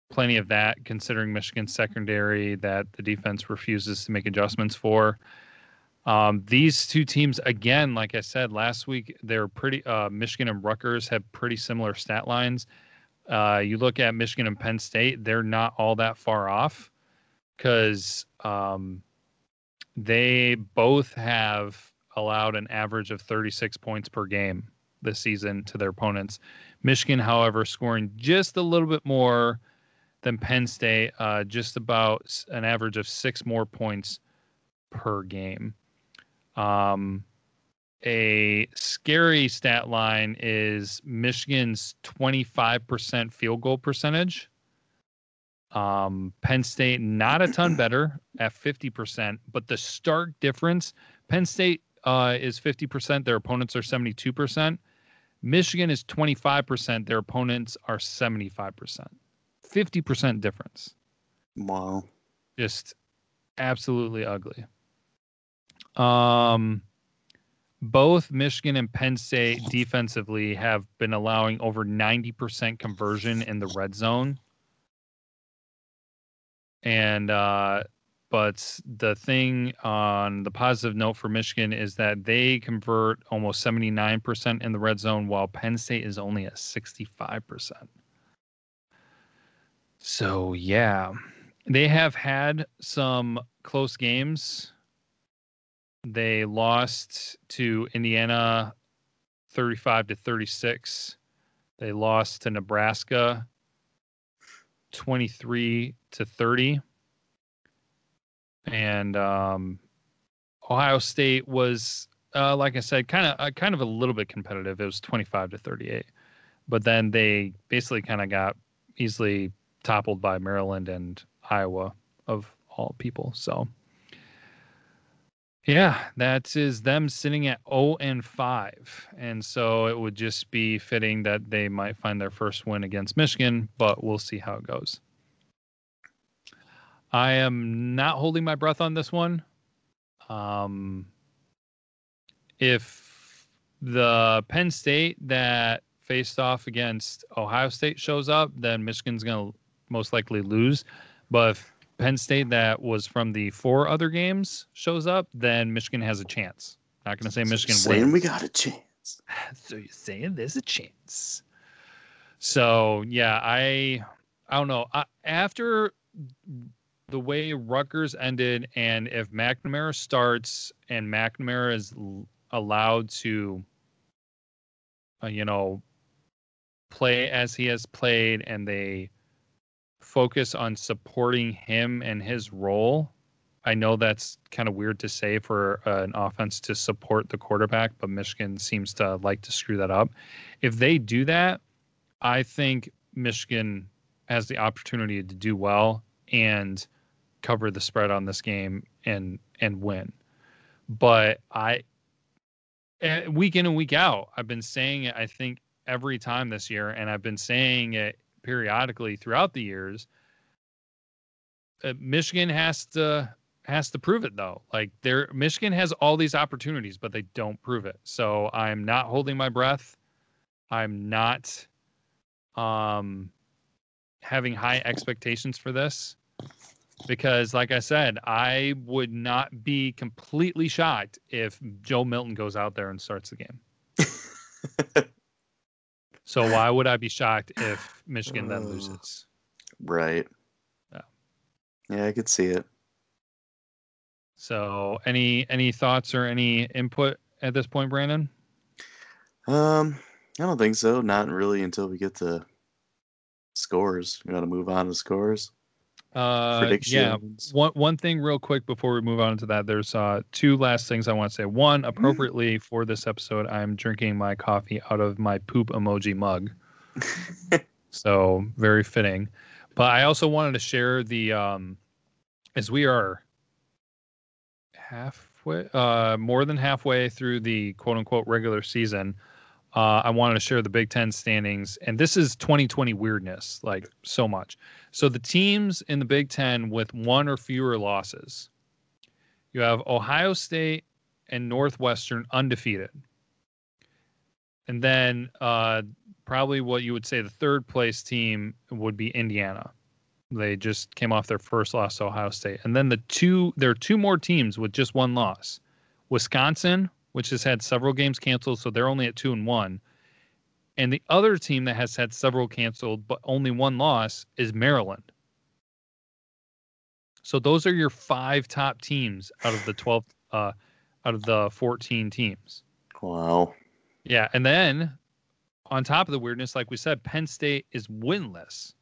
plenty of that considering Michigan's secondary that the defense refuses to make adjustments for. Um, these two teams, again, like I said last week, they're pretty. Uh, Michigan and Rutgers have pretty similar stat lines. Uh, you look at Michigan and Penn State; they're not all that far off because um, they both have allowed an average of 36 points per game this season to their opponents. Michigan, however, scoring just a little bit more than Penn State, uh, just about an average of six more points per game. Um, a scary stat line is Michigan's 25% field goal percentage. Um, Penn State not a ton better at 50%, but the stark difference Penn State uh, is 50%, their opponents are 72%. Michigan is 25%, their opponents are 75%. 50% difference. Wow. Just absolutely ugly. Um, both Michigan and Penn State defensively have been allowing over 90% conversion in the red zone and uh, but the thing on the positive note for Michigan is that they convert almost 79% in the red zone, while Penn State is only at 65%. So, yeah. they have had some close games. They lost to Indiana 35 to 36. They lost to Nebraska 23 to 30. And um, Ohio State was, uh, like I said, kind of uh, kind of a little bit competitive. It was 25 to 38. But then they basically kind of got easily toppled by Maryland and Iowa of all people. So yeah, that is them sitting at 0 and 5. And so it would just be fitting that they might find their first win against Michigan, but we'll see how it goes. I am not holding my breath on this one. Um, if the Penn State that faced off against Ohio State shows up, then Michigan's going to most likely lose. But if Penn State that was from the four other games shows up, then Michigan has a chance. Not going to say Michigan so wins. saying we got a chance. So you're saying there's a chance. So yeah, I I don't know. I, after the way Rutgers ended, and if McNamara starts and McNamara is allowed to, uh, you know, play as he has played, and they focus on supporting him and his role. I know that's kind of weird to say for uh, an offense to support the quarterback, but Michigan seems to like to screw that up. If they do that, I think Michigan has the opportunity to do well and cover the spread on this game and and win. But I eh, week in and week out, I've been saying it I think every time this year and I've been saying it periodically throughout the years. Uh, Michigan has to has to prove it though. Like there Michigan has all these opportunities but they don't prove it. So I'm not holding my breath. I'm not um having high expectations for this because like I said, I would not be completely shocked if Joe Milton goes out there and starts the game. so why would I be shocked if Michigan then loses? Right. Yeah. Yeah, I could see it. So any any thoughts or any input at this point, Brandon? Um, I don't think so. Not really until we get to scores. We got to move on to scores. Uh, yeah. One one thing real quick before we move on to that, there's uh two last things I want to say. One, appropriately for this episode, I'm drinking my coffee out of my poop emoji mug. so very fitting. But I also wanted to share the um as we are halfway uh more than halfway through the quote unquote regular season. Uh, I wanted to share the Big Ten standings, and this is 2020 weirdness, like so much. So the teams in the Big Ten with one or fewer losses, you have Ohio State and Northwestern undefeated, and then uh, probably what you would say the third place team would be Indiana. They just came off their first loss to Ohio State, and then the two there are two more teams with just one loss, Wisconsin, which has had several games canceled, so they're only at two and one. And the other team that has had several canceled but only one loss is Maryland. So those are your five top teams out of the 12 uh out of the 14 teams. Wow. Yeah, and then on top of the weirdness like we said Penn State is winless.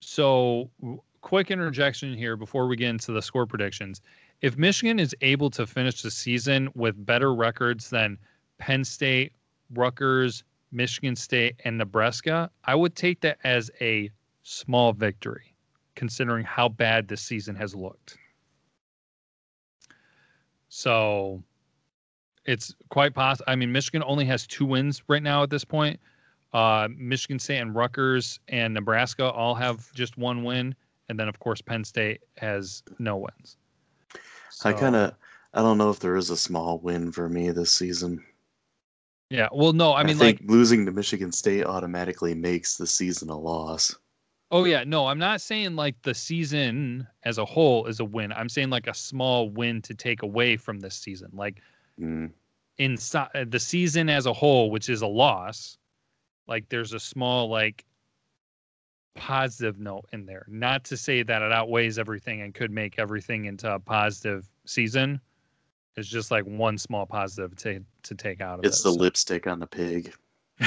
So quick interjection here before we get into the score predictions. If Michigan is able to finish the season with better records than Penn State, Rutgers, Michigan State, and Nebraska, I would take that as a small victory, considering how bad this season has looked. So it's quite possible. I mean, Michigan only has two wins right now at this point. Uh, Michigan State and Rutgers and Nebraska all have just one win, and then of course Penn State has no wins. I kind of, I don't know if there is a small win for me this season. yeah. Well, no, I mean think like losing to Michigan State automatically makes the season a loss. Oh yeah, no, I'm not saying like the season as a whole is a win. I'm saying like a small win to take away from this season. Like Mm. inside the season as a whole, which is a loss, like there's a small like positive note in there. Not to say that it outweighs everything and could make everything into a positive season. It's just like one small positive to to take out of It's it. It's the so- lipstick on the pig.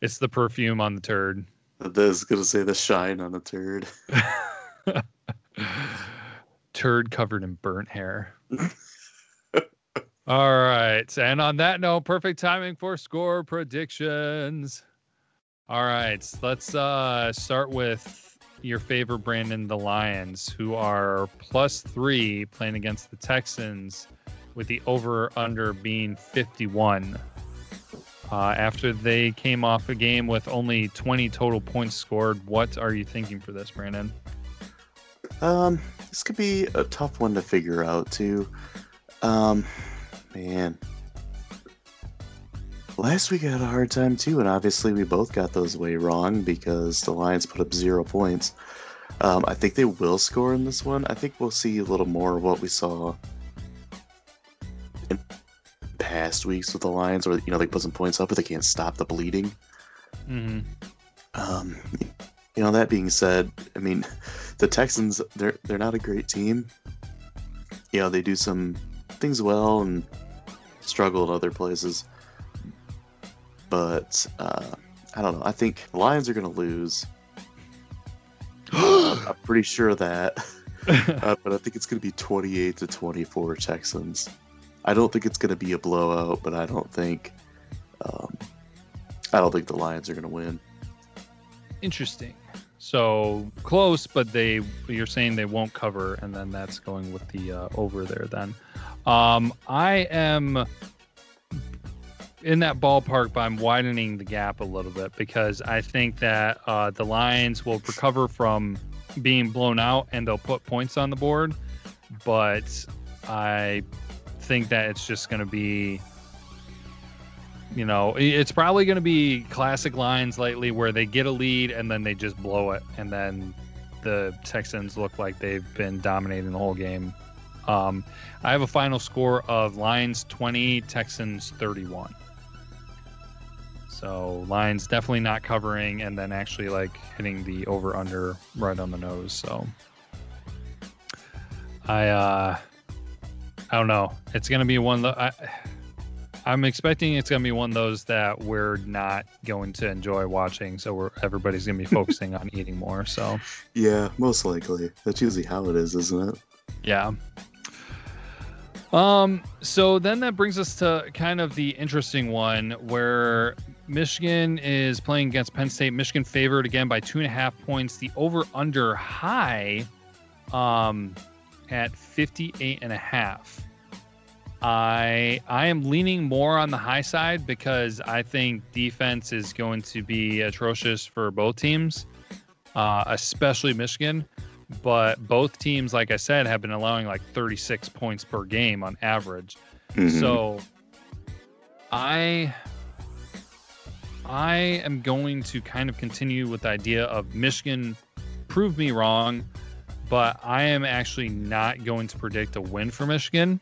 it's the perfume on the turd. I was gonna say the shine on the turd. turd covered in burnt hair. All right. And on that note, perfect timing for score predictions. All right. Let's uh start with your favorite Brandon, the Lions, who are plus three playing against the Texans with the over under being 51. Uh, after they came off a game with only 20 total points scored, what are you thinking for this, Brandon? Um, this could be a tough one to figure out too. Um, man. Last week I had a hard time too, and obviously we both got those way wrong because the Lions put up zero points. Um, I think they will score in this one. I think we'll see a little more of what we saw in past weeks with the Lions, where you know they put some points up, but they can't stop the bleeding. Mm-hmm. Um, you know, that being said, I mean, the Texans they're they're not a great team. You know, they do some things well and struggle in other places. But uh, I don't know. I think the Lions are going to lose. Uh, I'm pretty sure of that. Uh, but I think it's going to be 28 to 24 Texans. I don't think it's going to be a blowout, but I don't think um, I don't think the Lions are going to win. Interesting. So close, but they you're saying they won't cover, and then that's going with the uh, over there. Then, um, I am in that ballpark, but I'm widening the gap a little bit because I think that uh, the Lions will recover from being blown out and they'll put points on the board, but I think that it's just going to be you know, it's probably going to be classic lines lately where they get a lead and then they just blow it, and then the Texans look like they've been dominating the whole game. Um, I have a final score of Lions 20, Texans 31. So lines definitely not covering, and then actually like hitting the over under right on the nose. So I uh, I don't know. It's gonna be one that I. I'm expecting it's going to be one of those that we're not going to enjoy watching. So we're everybody's going to be focusing on eating more. So Yeah, most likely. That's usually how it is, isn't it? yeah. Um. So then that brings us to kind of the interesting one where Michigan is playing against Penn State. Michigan favored again by two and a half points. The over under high, um, at 58 and a half. I I am leaning more on the high side because I think defense is going to be atrocious for both teams, uh, especially Michigan. But both teams, like I said, have been allowing like 36 points per game on average. Mhm. So I I am going to kind of continue with the idea of Michigan prove me wrong, but I am actually not going to predict a win for Michigan.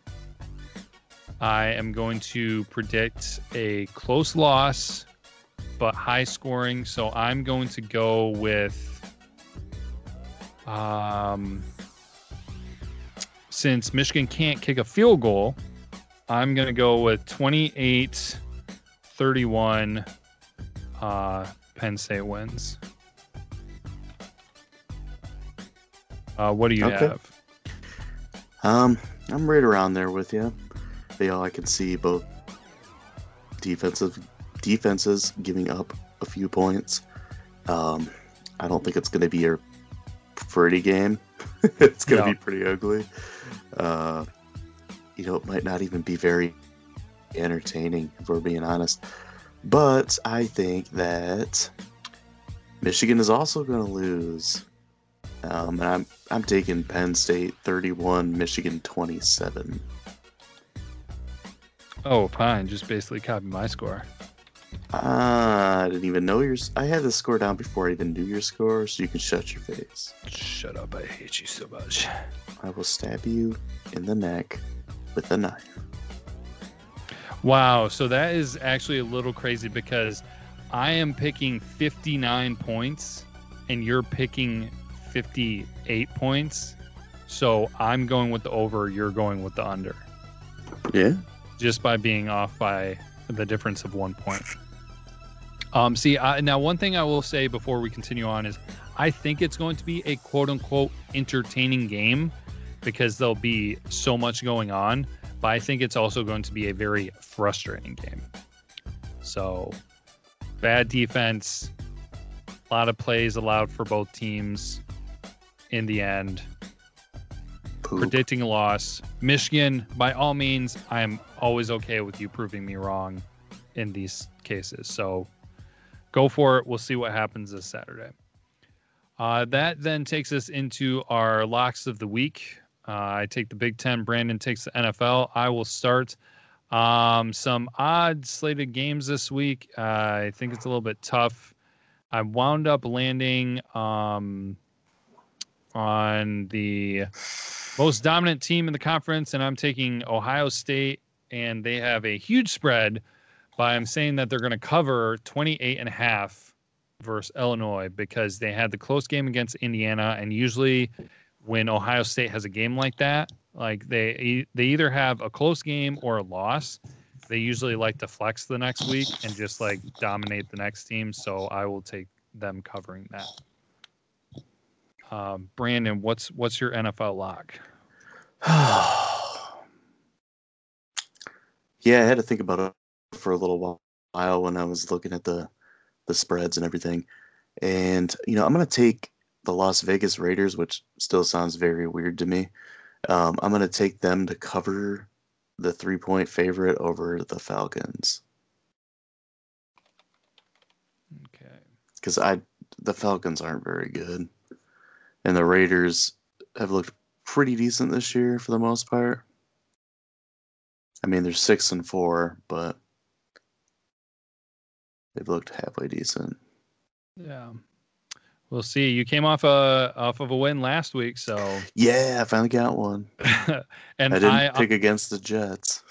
I am going to predict a close loss, but high scoring. So I'm going to go with um since Michigan can't kick a field goal, I'm going to go with 28 31 uh, Penn State wins. Uh, what do you Okay. have? Um, I'm right around there with you. You know, I can see both defensive defenses giving up a few points. Um, I don't think it's going to be a pretty game. it's going to No. be pretty ugly. Uh, you know, it might not even be very entertaining if we're being honest. But I think that Michigan is also going to lose. Um, and I'm I'm taking Penn State 31, Michigan 27. Oh, fine. Just basically copy my score. Ah, I didn't even know yours. I had the score down before I even knew your score, so you can shut your face. Shut up. I hate you so much. I will stab you in the neck with a knife. Wow. So that is actually a little crazy because I am picking 59 points and you're picking 58 points. So I'm going with the over, you're going with the under. Yeah. Just by being off by the difference of one point. Um, see, I, now one thing I will say before we continue on is I think it's going to be a quote unquote entertaining game because there'll be so much going on, but I think it's also going to be a very frustrating game. So, bad defense, a lot of plays allowed for both teams in the end. Poop. Predicting a loss. Michigan, by all means, I am always okay with you proving me wrong in these cases. So go for it. We'll see what happens this Saturday. Uh, that then takes us into our locks of the week. Uh, I take the Big Ten. Brandon takes the NFL. I will start. Um, some odd slated games this week. Uh, I think it's a little bit tough. I wound up landing um, on the most dominant team in the conference, and I'm taking Ohio State, and they have a huge spread. But I'm saying that they're going to cover 28 and a half versus Illinois because they had the close game against Indiana, and usually when Ohio State has a game like that, like they they either have a close game or a loss. They usually like to flex the next week and just like dominate the next team. So I will take them covering that. Um, Brandon, what's what's your NFL lock? yeah, I had to think about it for a little while when I was looking at the the spreads and everything. And you know, I'm gonna take the Las Vegas Raiders, which still sounds very weird to me. Um, I'm gonna take them to cover the three point favorite over the Falcons Okay. because I the Falcons aren't very good, and the Raiders have looked pretty decent this year for the most part. I mean, they're six and four, but they've looked halfway decent. Yeah. We'll see. You came off a off of a win last week, so Yeah, I finally got one. and I didn't I pick against the Jets.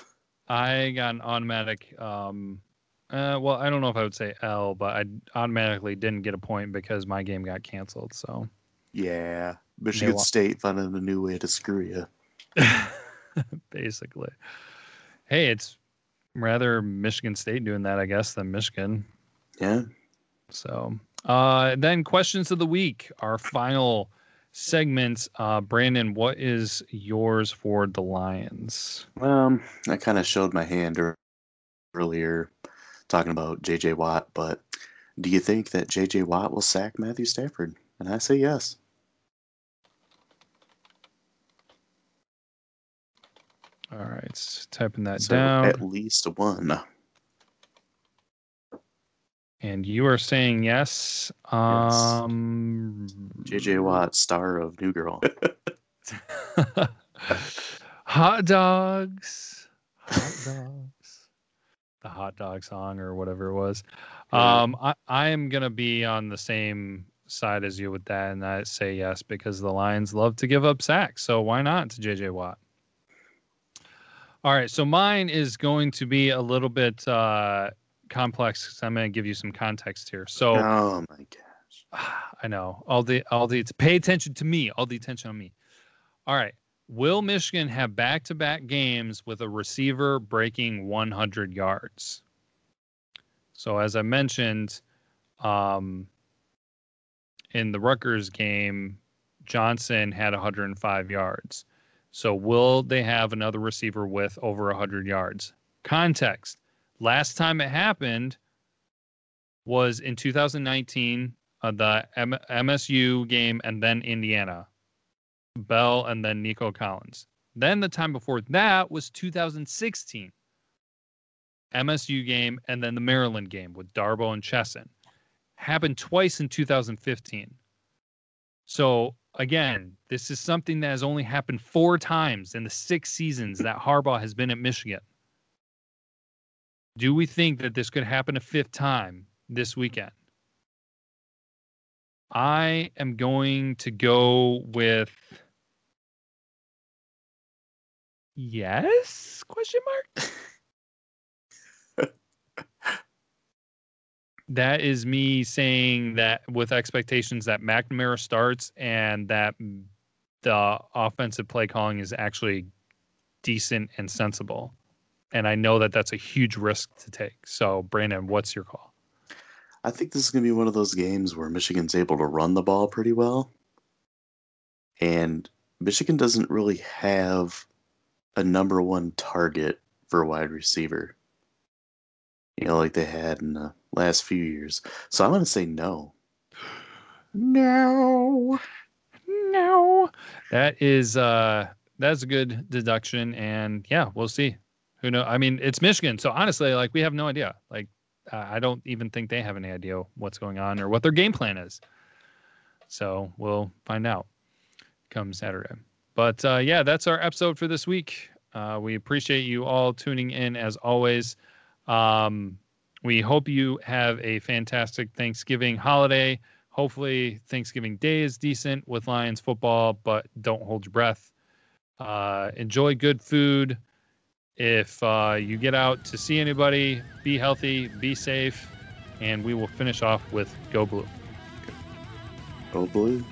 I got an automatic. Um, uh, well, I don't know if I would say L, but I automatically didn't get a point because my game got canceled. So Yeah, Michigan State finding a new way to screw you. basically, hey, it's rather Michigan State doing that, I guess, than Michigan. Yeah. So uh, then questions of the week, our final segment. Uh, Brandon, what is yours for the Lions? Um, I kind of showed my hand earlier talking about JJ Watt, but do you think that JJ Watt will sack Matthew Stafford? And I say yes. All right, typing that So down. at least one. And you are saying yes. Um, JJ Watt, star of New Girl. hot dogs. Hot dogs. The hot dog song or whatever it was. Um, I, I am gonna be on the same side as you with that, and I say yes because the Lions love to give up sacks. So why not to JJ Watt? All right, so mine is going to be a little bit uh, complex. I'm going to give you some context here. So Oh my gosh. I know all the all the pay attention to me, all the attention on me. All right. Will Michigan have back-to-back games with a receiver breaking 100 yards? So as I mentioned, um, in the Rutgers game, Johnson had 105 yards. So will they have another receiver with over 100 yards? Context. Last time it happened was in 2019 uh, the M- MSU game and then Indiana. Bell and then Nico Collins. Then the time before that was 2016. MSU game and then the Maryland game with Darboh and Chesson. Happened twice in 2015. So again, this is something that has only happened four times in the six seasons that Harbaugh has been at Michigan. Do we think that this could happen a fifth time this weekend? I am going to go with yes question mark that is me saying that with expectations that McNamara starts and that the offensive play calling is actually decent and sensible. And I know that that's a huge risk to take. So, Brandon, what's your call? I think this is going to be one of those games where Michigan's able to run the ball pretty well. And Michigan doesn't really have a number one target for a wide receiver, you know, like they had in the last few years. So I'm going to say no. No. No. That is uh that's a good deduction and yeah, we'll see. Who know? I mean, it's Michigan, so honestly, like we have no idea. Like uh, I don't even think they have any idea what's going on or what their game plan is. So we'll find out come Saturday. But uh, yeah, that's our episode for this week. Uh, we appreciate you all tuning in as always. Um, we hope you have a fantastic Thanksgiving holiday. Hopefully, Thanksgiving Day is decent with Lions football, but don't hold your breath. Uh, enjoy good food. If uh, you get out to see anybody, be healthy, be safe, and we will finish off with Go Blue. Go Blue.